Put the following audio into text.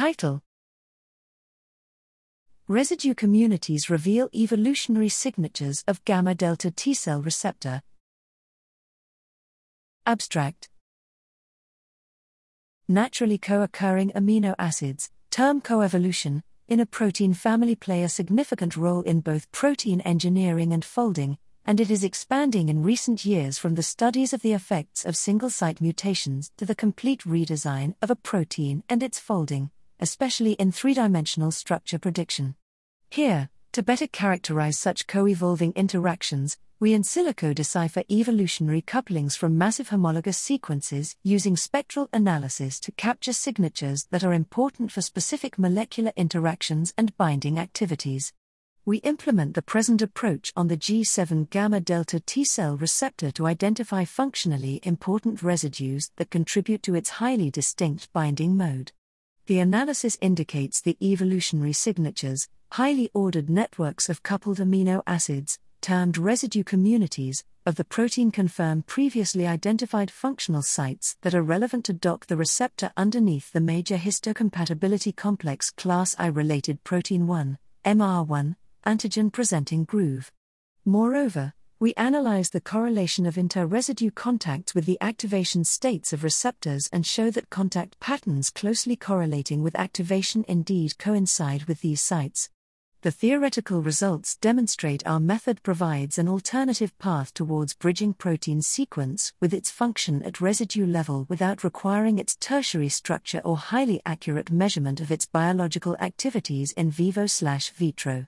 Title. Residue communities reveal evolutionary signatures of gamma delta T cell receptor. Abstract. Naturally co occurring amino acids, term coevolution, in a protein family play a significant role in both protein engineering and folding, and it is expanding in recent years from the studies of the effects of single site mutations to the complete redesign of a protein and its folding, especially in three dimensional structure prediction. Here, to better characterize such co evolving interactions, we in silico decipher evolutionary couplings from massive homologous sequences using spectral analysis to capture signatures that are important for specific molecular interactions and binding activities. We implement the present approach on the G7 gamma delta T cell receptor to identify functionally important residues that contribute to its highly distinct binding mode. The analysis indicates the evolutionary signatures, highly ordered networks of coupled amino acids, termed residue communities, of the protein confirm previously identified functional sites that are relevant to dock the receptor underneath the major histocompatibility complex class I related protein 1, MR1, antigen presenting groove. Moreover, we analyze the correlation of inter-residue contacts with the activation states of receptors and show that contact patterns closely correlating with activation indeed coincide with these sites. The theoretical results demonstrate our method provides an alternative path towards bridging protein sequence with its function at residue level without requiring its tertiary structure or highly accurate measurement of its biological activities in vivo/vitro.